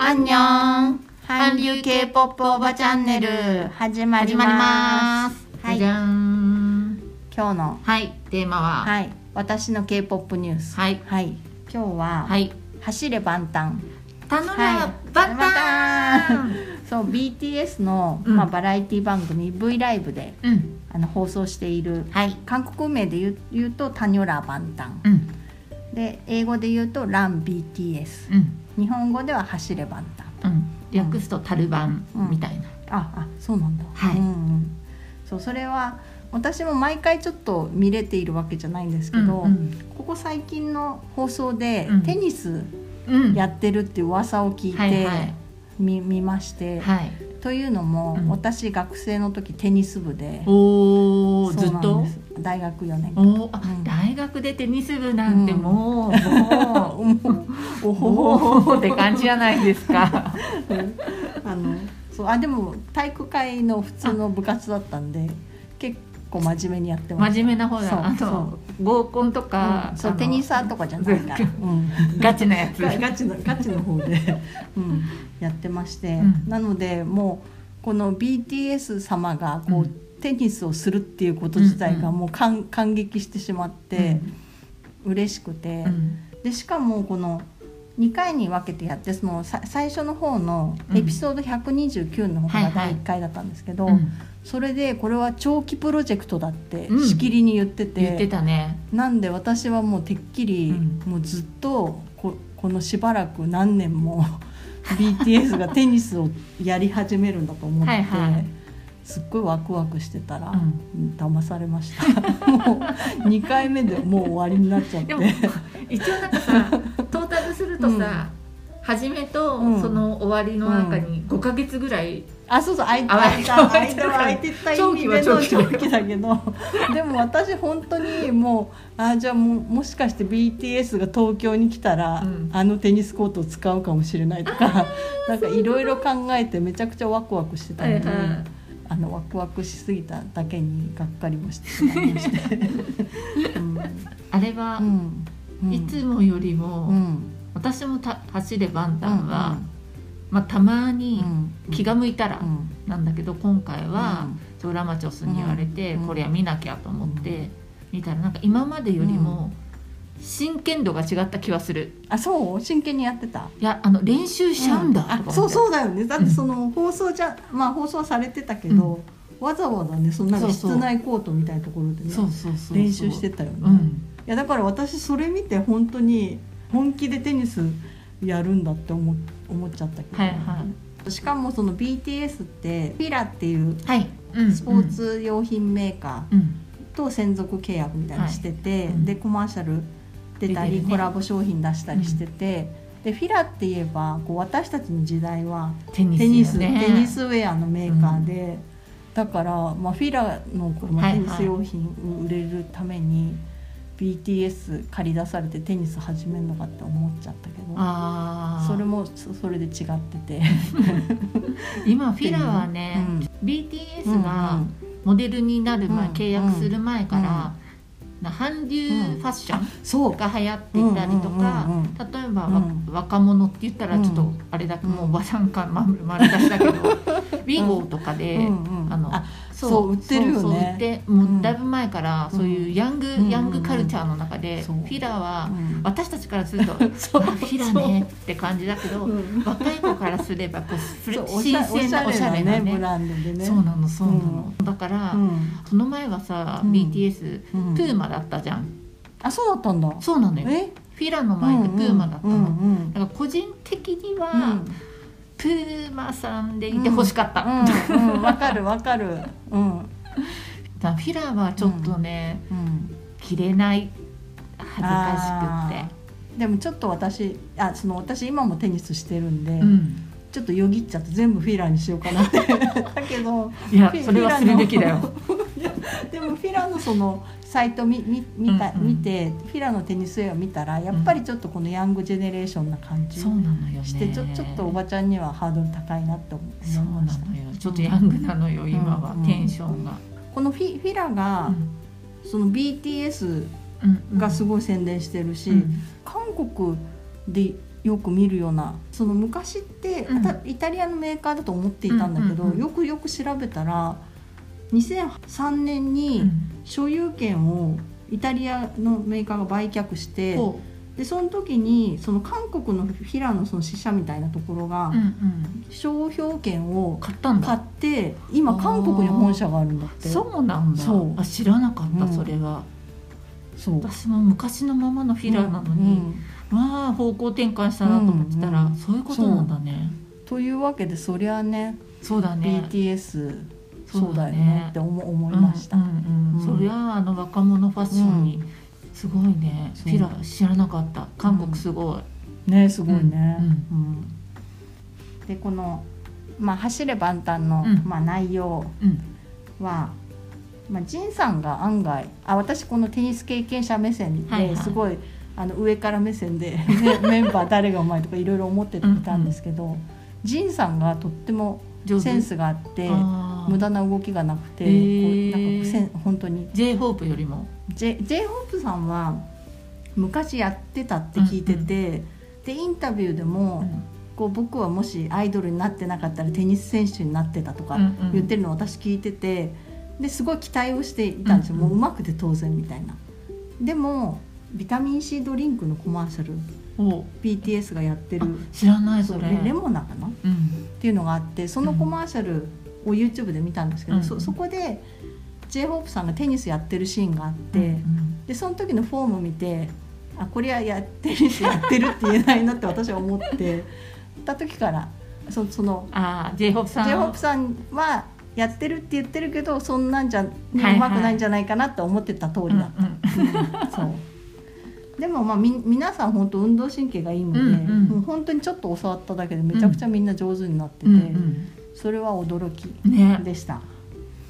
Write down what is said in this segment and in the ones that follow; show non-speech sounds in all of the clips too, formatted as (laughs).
アンニョン韓流 K-POP おばチャンネル始まり始まりまますす。はいじゃじゃーん。今日のはい、テーマは？はい。はい私の K-POP ニュースはい。はい今日は、はい。走れ万端タノはラいバッターン。そう BTS の、うんまあ、バラエティ番組 V ライブでうん。あの放送しているはい。韓国名で言う言うと「タニョラ万端うん。」で英語で言うと「ラン BTS うん。」日本語では「走れ万端うん。略すとタルバンみたいな。」ああそうなんだ。はい。うんうん、そうそれは私も毎回ちょっと見れているわけじゃないんですけど、うんここ最近の放送でうん。テニスうん。やってるっていう噂を聞いて、見まして、はい。というのも、うん。私学生の時テニス部で。おお、ずっと？大学4年おうん。大学でテニス部なんてうん。もう、ももうおう、ほって感じじゃないですか。あのそうあでも体育会の普通の部活だったんで結構真面目にやってました真面目な方だ。あ合コンとかう、んそうテニサーとかじゃないから、うん、ガチなやつ。ガガチのガチの方で、(laughs) うん、やってまして、うん。なのでもうこの BTS 様がこう、うん。テニスをするっていうこと自体がうんうん。もう感感激してしまって、嬉しくて、うん。でしかもこの2回に分けてやってそのさ最初の方のエピソード129の方が第1回だったんですけど、うんそれでこれは長期プロジェクトだってうん。しきりに言ってて。言ってたね。なんで私はもうてっきり、うん。もうずっとここのしばらく何年も (laughs) BTS がテニスをやり始めるんだと思ってはいはい。すっごいワクワクしてたら、うん。騙されました。(laughs) もう2回目でもう終わりになっちゃって。一応なんかさ (laughs) トータルするとさ、初めとうん。その終わりの中に5か月ぐらい、あそうそう空いあ空いた空空いいた。た空いてた意 (laughs) 長味での期は長期だけど。でも私本当にもうあじゃあもうもしかして BTS が東京に来たら、うん。あのテニスコートを使うかもしれないとか (laughs) なんかいろいろ考えてめちゃくちゃワクワクしてたのに、はいはい。あのワクワクしすぎただけにがっかりもしてしまいまして。(laughs) うん。あれは、うん。うん。いつもよりも、うん私もた走れバンタンうんは、まあ、たまにうん気が向いたらうん。なんだけど今回は、うんラマチョスに言われて、うんこれは見なきゃと思って、見たらなんか今までよりも真剣度が違った気はする。あそう？真剣にやってた？いやあの練習しちゃうんだとか思って、あそうそうだよね。だってその放送じゃ、まあ放送されてたけど、わざわざねそんな室内コートみたいなところでねそうそうそう練習してたよね、いうん。やだから私それ見て本当に本気でテニスやるんだって思思っちゃったけど、はいはしかもその BTS ってフィラっていうスポーツ用品メーカうん。ーと専属契約みたいにしてて、はい。うん。でコマーシャル出たり、ね。コラボ商品出したりしてて、でフィラって言えばこう私たちの時代はテニステニス、よねテニスウェアのメーカーで、だから、まあ、フィラのこのテニス用品を売れるために、BTS 借り出されてテニス始めるのかって思っちゃったけどそれもそそれで違ってて。(laughs) 今フィラはね、うん。BTS がモデルになる前、うん契約する前から、な韓流ファッションそう。が流行っていたりとか、うんうんうんうん。例えば、わうん。若者って言ったらちょっとうん。あれだけもうおばさんかま丸出しだけど、(laughs) ウィゴーとかで、うんうん。あのあそう。売ってるよね。売ってもうだいぶ前からそういうヤング、うん。ヤングカルチャーの中で、フィラは、うん。私たちからすると (laughs) そう。あフィラねって感じだけど、う。ん若い子からすればこう新鮮なおしゃれなねブランドでね。そうなのそうなの、だから、うん。その前はさ、うん。BTS うん。プーマだったじゃん。あそうだったんだ。そうなのよ。え？フィラの前ってプーマだったの、うんうんだから個人的には、うんプーマさんでいてほしかった、うんうんわかるわかる。うん。フィラはちょっとね、うん着れない恥ずかあしくって。ー。でもちょっと私あその私今もテニスしてるんで、うん。ちょっとよぎっちゃって全部フィラーにしようかなって。だけどいやそれはするべきだよ。(laughs) でもフィラのそのサイト見見見た、うんうん。見てフィラのテニスウェアを見たらやっぱりちょっとこのヤングジェネレーションな感じそうなのよね。して、ちょちょっとおばちゃんにはハードル高いなって思そうな思いました。のよ。ちょっとヤングなのよ、今は、うん。テンションが、このフィフィラが、その BTS うん。がすごい宣伝してるし、うん。韓国でよく見るようなその昔って、イタリアのメーカーだと思っていたんだけど、うんうんうん。よくよく調べたら2003年に所有権をイタリアのメーカーが売却して、ほでその時にその韓国の平野その支社みたいなところがう、うんうん、商標権を買ったん買っだて今韓国に本社があるんだって。そうなんだ。そう。あ知らなかった、うん。それはそう。私も昔のままのフィラーなのに、うん。まあ方向転換したなと思ってたら、うん。うん。そういうことなんだね。というわけでそりゃねそうだね。BTS そそううだよだねねって思思いました、うんうんうん。うん。そりゃああの若者ファッションにすごいね、そう。フィラー知らなかった。韓国すごい、ねすごいね、うんうん。でこの、まあ、走れ万端の、うん。まあ、内容うん。は、まあ、ジンさんが案外あ私このテニス経験者目線ですごい、あの上から目線で、(laughs) ねメンバー誰がうまいとかいろいろ思っていたんですけど、ジンさんがとってもセンスがあって無駄な動きがなくて、へー。こうなんかせん本当に。J ホープよりも。J, J ホープさんは昔やってたって聞いてて、でインタビューでも、こう僕はもしアイドルになってなかったらテニス選手になってたとかうんうん。言ってるのを私聞いててですごい期待をしていたんですよ、うんうん。もううまくて当然みたいな。でもビタミン C ドリンクのコマーシャルお。BTS がやってる。あ知らないそれ。レレモナかな？っうん。ていうのがあってそのコマーシャルを YouTube で見たんですけど、うんそそこで j ホープさんがテニスやってるシーンがあって。うんでその時のフォームを見てあこれはやってるしやってるって言えないなって私は思ってた時からそその J ホープさん。J ホープさんはやってるって言ってるけどそんなんじゃ、ねはいはいうまくないんじゃないかなって思ってた通りだった、うんそう。でもまあみ皆さん本当運動神経がいいので、うんうん。もう本当にちょっと教わっただけでめちゃくちゃみんな上手になってて、うんうんそれは驚きでした。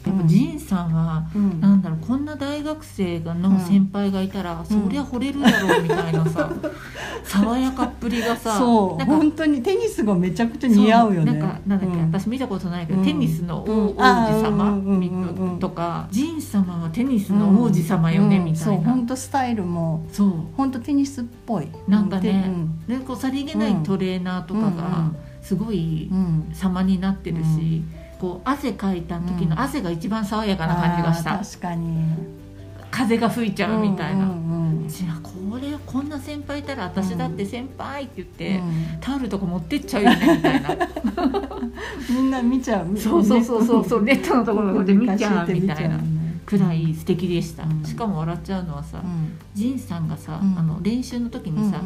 でもジンさんはうん。なんだろうこんな大学生がの先輩がいたら、そりゃ惚れるだろうみたいなさ、(laughs) 爽やかっぷりがさそう。なんか本当にテニスがめちゃくちゃ似合うよね。なんかなんだっけ、うん。私見たことないけど、うん。テニスの王,、うん。王子様とかジン様はテニスの王子様よね、うん。みたいな、そう本当スタイルもそう。本当テニスっぽい。なんかねうこうさりげないトレーナーとかがすごいうん。様になってるし、こう汗かいた時の汗が一番爽やかな感じがした、確かに。風が吹いちゃうみたいな、うんうんうん。じゃあこれこんな先輩いたら私だって先輩って言って、うん。タオルとか持ってっちゃうよねみたいな。(laughs) みんな見ちゃうそうそうそうそうそうネットのところで見ちゃうみたいな。くらい素敵でした、うん。しかも笑っちゃうのはさ、うん。ジンさんがさ、うん。あの練習の時にさ、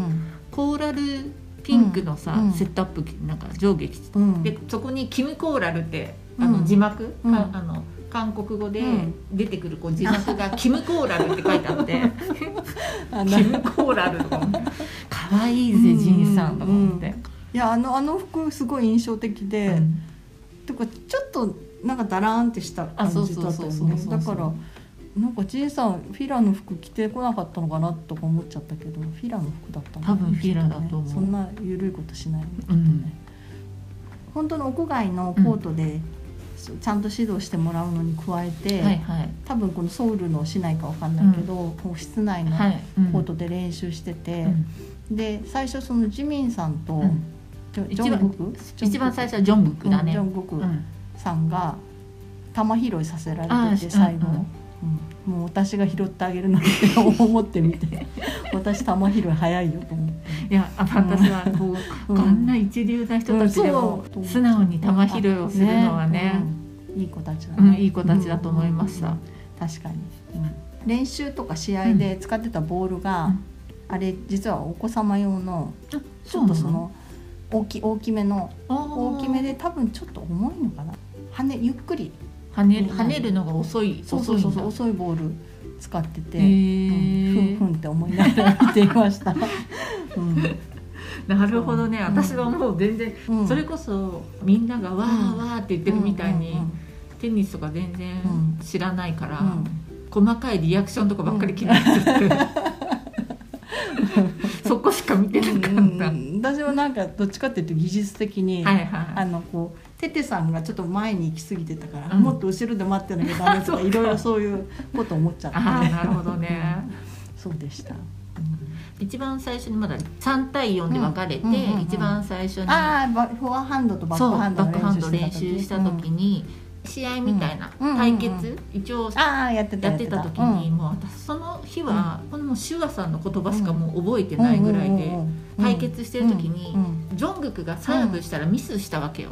コーラルピンクのさ、うん。セットアップなんか上下着着てうん。でそこに「キム・コーラル」ってあうん。の字幕、うん。かあの韓国語でうん。出てくるこう字幕が「キム・コーラル」って書いてあって (laughs) あ「の。キム・コーラル」とか思ってかわいいぜジンさんとか思って。いやあのあの服すごい印象的で、うん。てかちょっとなんかだらーんってした感じだったよね。だからなんかじいさんフィラの服着てこなかったのかなとか思っちゃったけどフィラの服だったんだね多分フィラだと思う。ねそんな緩いことしない。よねうん本当の屋外のコートで、そちゃんと指導してもらうのに加えて、はいはい。多分このソウルの市内かわかんないけど、こう室内のはい、うん。コートで練習してて、うん。で最初そのジミンさんと、一番一番最初はジョングクだね、ジョングクうん。さんが球拾いさせられてて最後、もう私が拾ってあげるのって思ってみて。(laughs) 私球拾い早いよと思って。いやあ私はこう、うん。こんな一流な人たちでも素直に球拾いをするのはね,、うん。いい子たちだうんいい子たちだと思いました。うん。確かに、練習とか試合で使ってたボールが、うん。あれ実はお子様用のあちょっとその大き大きめの大大きめで多分ちょっと重いのかな。跳ねゆっくり跳ねる跳ねるのが遅いそうそうそうそう遅遅いボール使ってて、うんふんふんって思いながら見ていました、(laughs) うん。なるほどね、う。ん私はもう全然、うん。それこそみんながわーわーって言ってるみたいに、テニスとか全然うん。知らないから、うん細かいリアクションとかばっかり気になっちゃって、(laughs) そこしか見てなかった、うんうん。私はなんかどっちかっていうと技術的に、はいはいあのこうテテさんがちょっと前に行き過ぎてたから、うん。もっと後ろで待ってなきゃダメとか (laughs) いろいろそういうこと思っちゃって、ああなるほどね、(laughs) そうでした、一番最初にまだ3対4で分かれて、うんうんうんうん。一番最初にああバフォアハンドとバッそうクハンドバックハンド練習した時に、試合みたいなうん。対決、一応やってたやってた時に、もう私その日は、このもうシュガさんの言葉しかもう覚えてないぐらいで、対決してる時に、ジョングクがサーブしたらミスしたわけよ。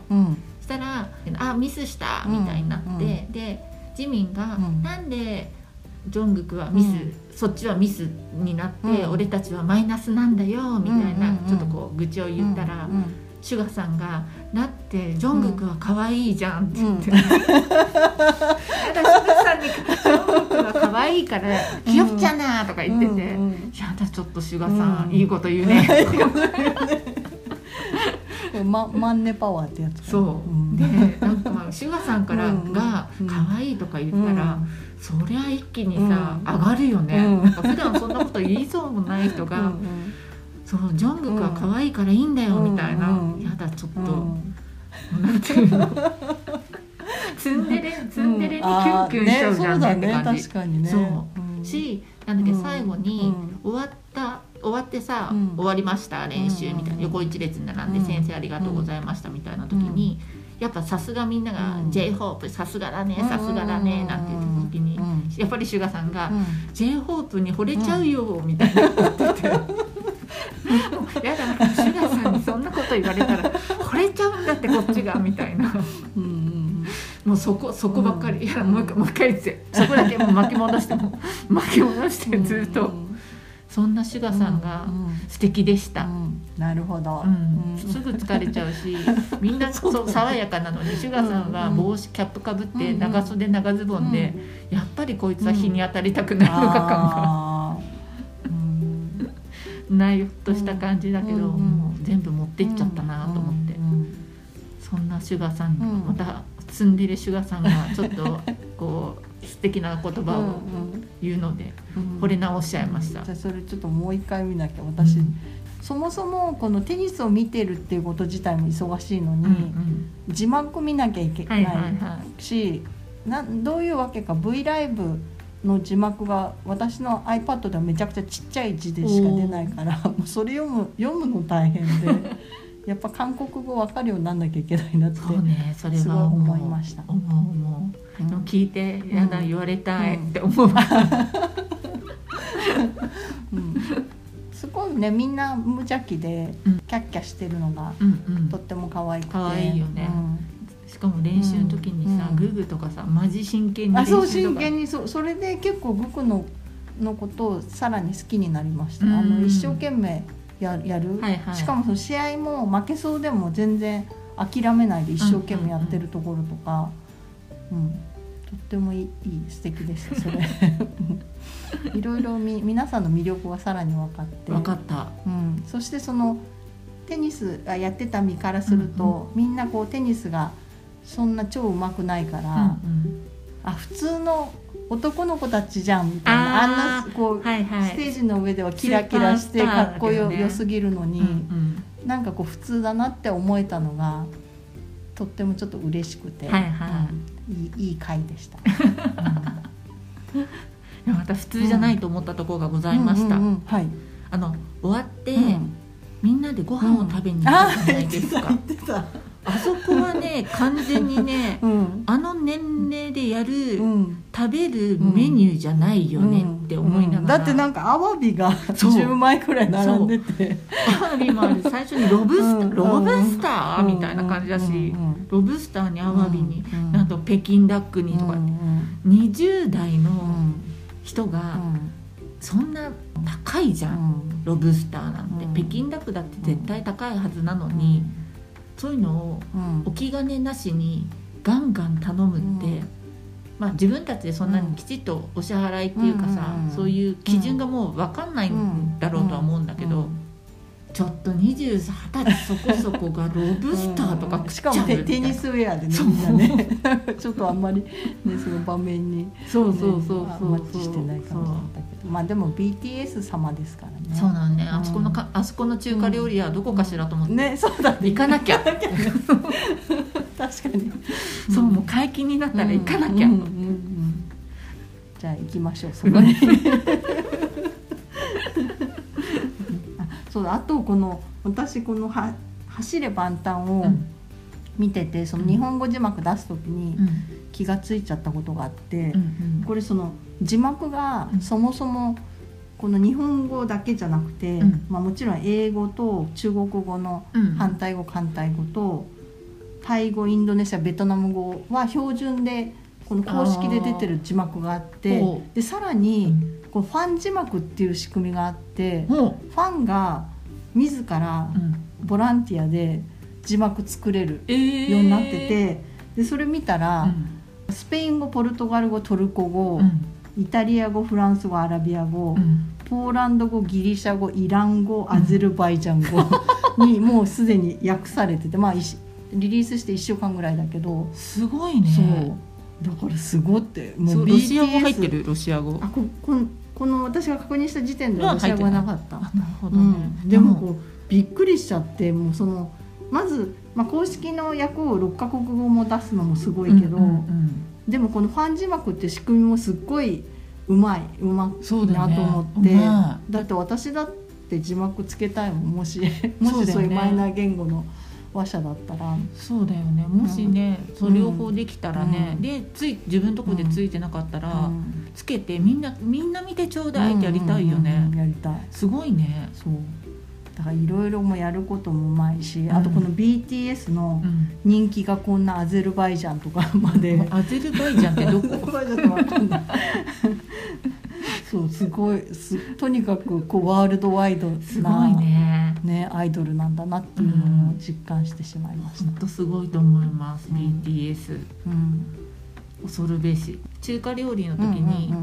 したら「あミスした」みたいになって、でジミンが、うん。なんでジョングクはミス、うん。そっちはミスになって、うん。俺たちはマイナスなんだよみたいな、ちょっとこう愚痴を言ったら、シュガさんが「だってジョングクは可愛いじゃん」って言って、うん。たださんに「ジョングクは可愛いから気よっちゃな」とか言ってて「うんうん。やだちょっとシュガさん、うんいいこと言うね」ま、マンネパワーってやつそう、ん。でなんかシュガさんからうんがうん「可愛いとか言ったら、うん。そりゃ一気にさ、うん。上がるよね、うん。なんか普段そんなこと言いそうもない人が、うんそうジョングクは可愛いからいいんだよ、みたいな、うん。やだちょっと、うん。なんていうの。ツンデレツンデレにキュンキュンしちゃうじゃんって感じ、そうだね。ね。そう。うん。しなんだっけうん。最後に終わった終わってさ、うん。終わりました練習みたいな、うん横一列に並んで、うん。先生ありがとうございましたみたいな時に、やっぱさすがみんなが「うん。j ホープさすがだねさすがだね」なんて言った時に、うん。やっぱりシュガさんがうん「j ホープに惚れちゃうよ」みたいなこと言ってて。やだシュガさんにそんなこと言われたら惚れちゃうんだってこっちがみたいな。うんうんもうそこそこばっかり、いやもう一回もう一回言って。そこだけもう巻き戻しても巻き戻してずっと、そんなシュガさんがうん素敵でした、うんなるほど。すぐ疲れちゃうしみんな (laughs) そう爽やかなのにシュガさんは帽子キャップかぶってうん長袖長ズボンで、やっぱりこいつは日に当たりたくないのか感がうんないとした感じだけど、うんもう全部持ってっちゃったなと思って、うんそんなシュガさん、うん。またツンデレシュガさんがちょっと (laughs) こう素敵な言葉を言うので、うん惚れ直しちゃいました。じゃあそれちょっともう一回見なきゃ私、うん。そもそもこのテニスを見てるっていうこと自体も忙しいのに、うんうん。字幕見なきゃいけないし、などういうわけか V ライブの字幕が私の iPad ではめちゃくちゃちっちゃい字でしか出ないからもうそれ読む読むの大変で (laughs) やっぱ韓国語分かるようになんなきゃいけないなってそうねそれすごいは思いました。思う思う、うん聞いてやだうん言われたいうん。って思う、うん。すごいねみんな無邪気でうん。キャッキャしてるのがうんうん。とっても可愛くて。可愛いよねしかも練習の時にさ、うんグーグーとかさマジ真剣うん、にあそう練習とか。真剣にそうそれで結構グクののことをさらに好きになりました、うん。あの一生懸命ややる、はいはい。しかもその試合も負けそうでも全然諦めないで一生懸命やってるところとか、うんとってもいい素敵でしたそれ。(laughs) いろいろみ皆さんの魅力がさらに分かって。分かった。うん、そしてそのテニスがやってた身からすると、みんなこうテニスがそんな超うまくないから、うんうん。あ普通の男の子たちじゃんみたいなあんなこう、はいはい。ステージの上ではキラキラしてかっこよ,、ね良すぎるのに、うんうんなんかこう普通だなって思えたのがとってもちょっと嬉しくて、はいはい。うんいいいい回でした。(laughs) でもまた普通じゃないと思ったところがございました、うんうんうんはい、あの終わって、うん。みんなでご飯を食べに行ったじゃないですか、言ってたあそこはね完全にね (laughs) うん。あの年齢でやる、うん。食べるメニューじゃないよねって思いながら、だってなんかアワビがそう。10枚くらい並んでて。アワビもある。最初にロブスター、うん。ロブスター、うんみたいな感じだし、ロブスターにアワビに、うんなんと北京ダックにとか、うんうん20代のうん。人がうん。そんな高いじゃん、ロブスターなんて、うん。北京ダックだって絶対高いはずなのに、そういうのをうん。お気兼ねなしにガンガン頼むって、うん。まあ、自分たちでそんなにきちっとお支払いっていうかさ、そういう基準がもう分かんないんだろうとは思うんだけど、うんちょっと20歳そこそこがロブスターとか食っしかもテテニスウェアでみんなね。(laughs) ちょっとあんまりねその場面に、ね、そうそうそうそう。マッチしてない感じだったけど。まあでも BTS 様ですからね。そうなのねあそこのうんかあそこの中華料理はどこかしらと思って、ねそうだね。行かなきゃ。(laughs) 確かに。そうもう解禁になったら行かなきゃ、うんうんうんうん。じゃあ行きましょうそこに (laughs) そうあとこの私このは「走れ万端」を見てて、その日本語字幕出す時に気が付いちゃったことがあって、これその字幕がそもそもこの日本語だけじゃなくて、まあ、もちろん英語と中国語の反対語反対語とタイ語インドネシアベトナム語は標準でこの公式で出てる字幕があってでさらにこうファン字幕っていう仕組みがあってファンが自らボランティアで字幕作れるようになっててでそれ見たらスペイン語ポルトガル語トルコ語イタリア語フランス語アラビア語ポーランド語ギリシャ語イラン語アゼルバイジャン語にもうすでに訳されててまあリリースして1週間ぐらいだけどすごいね。だからすごって。もうロシア語入ってるロシア語。あこここの私が確認した時点ではロシア語はなかった。なるほど、ね。うん、でもこうびっくりしちゃってもうそのまず、まあ、公式の訳を6カ国語も出すのもすごいけど、うんうんうん、でもこのファン字幕って仕組みもすっごいうまいうまいなと思って、ね、だって私だって字幕つけたいもんもし (laughs) もしそういうマイナー言語の。話者だったら。そうだよね。もしね、うん、そう両方できたらね、うん、でつい自分のとこでついてなかったら、うん、つけてみんなみんな見てちょうだいってやりたいよね、やりたい。すごいね。そう。だからいろいろもやることもうまいし、あとこの BTS の人気がこんなアゼルバイジャンとか (laughs) まで、アゼルバイジャンってどこ？そうすごいすとにかくこうワールドワイドなねねアイドルなんだなっていうのを実感してしまいました。本、当、すごいと思います、うん、BTS、うん、恐るべし。中華料理の時に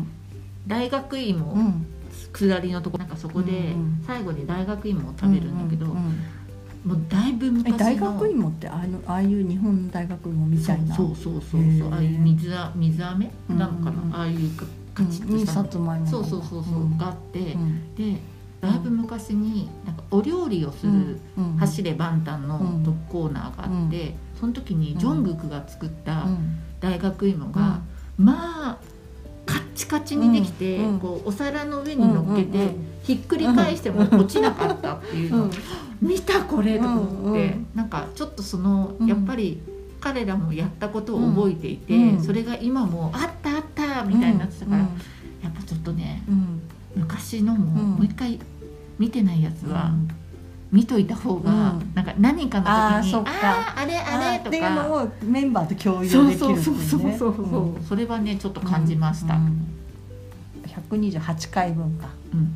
大学芋、うん。下りのとこなんかそこで最後に大学芋を食べるんだけど、もうだいぶ昔の大学芋ってあのああいう日本の大学芋みたいな？そうそうそうそう。ああいう水あ水飴？なのかな、ああいうカチッとした、そうそうそうそう、があって、でだいぶ昔になんかお料理をする「走れ万端」のコーナーがあって、その時にジョングクが作った大学芋が、まあカッチカチにできて、こうお皿の上に乗っけて、ひっくり返しても落ちなかったっていうの、見たこれと思って、うなんかちょっとそのやっぱり彼らもやったことを覚えていて、それが今もあったあったみたいになってたから、やっぱちょっとね、昔のももう一回見てないやつは。見といた方が、うん、なんか何かの時にあああれあれとか。っていうのをメンバーと共有できる、ね、そうそうそうそうそう、うん、それはねちょっと感じました、うん、128回分か、うん、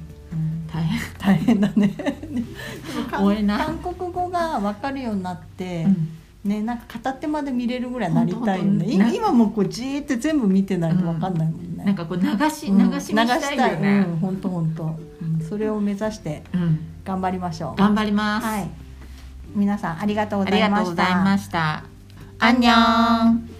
大変。大変だね。(laughs) 韓国語が分かるようになって、ね、なんか片手まで見れるぐらいなりたいよね。今もこうじーって全部見てないと分かんないもんね、なんかこう流し流し見したいよね。本当本当それを目指して頑張りましょう、頑張ります、はい、皆さんありがとうございました。ありがとうございました。アンニョン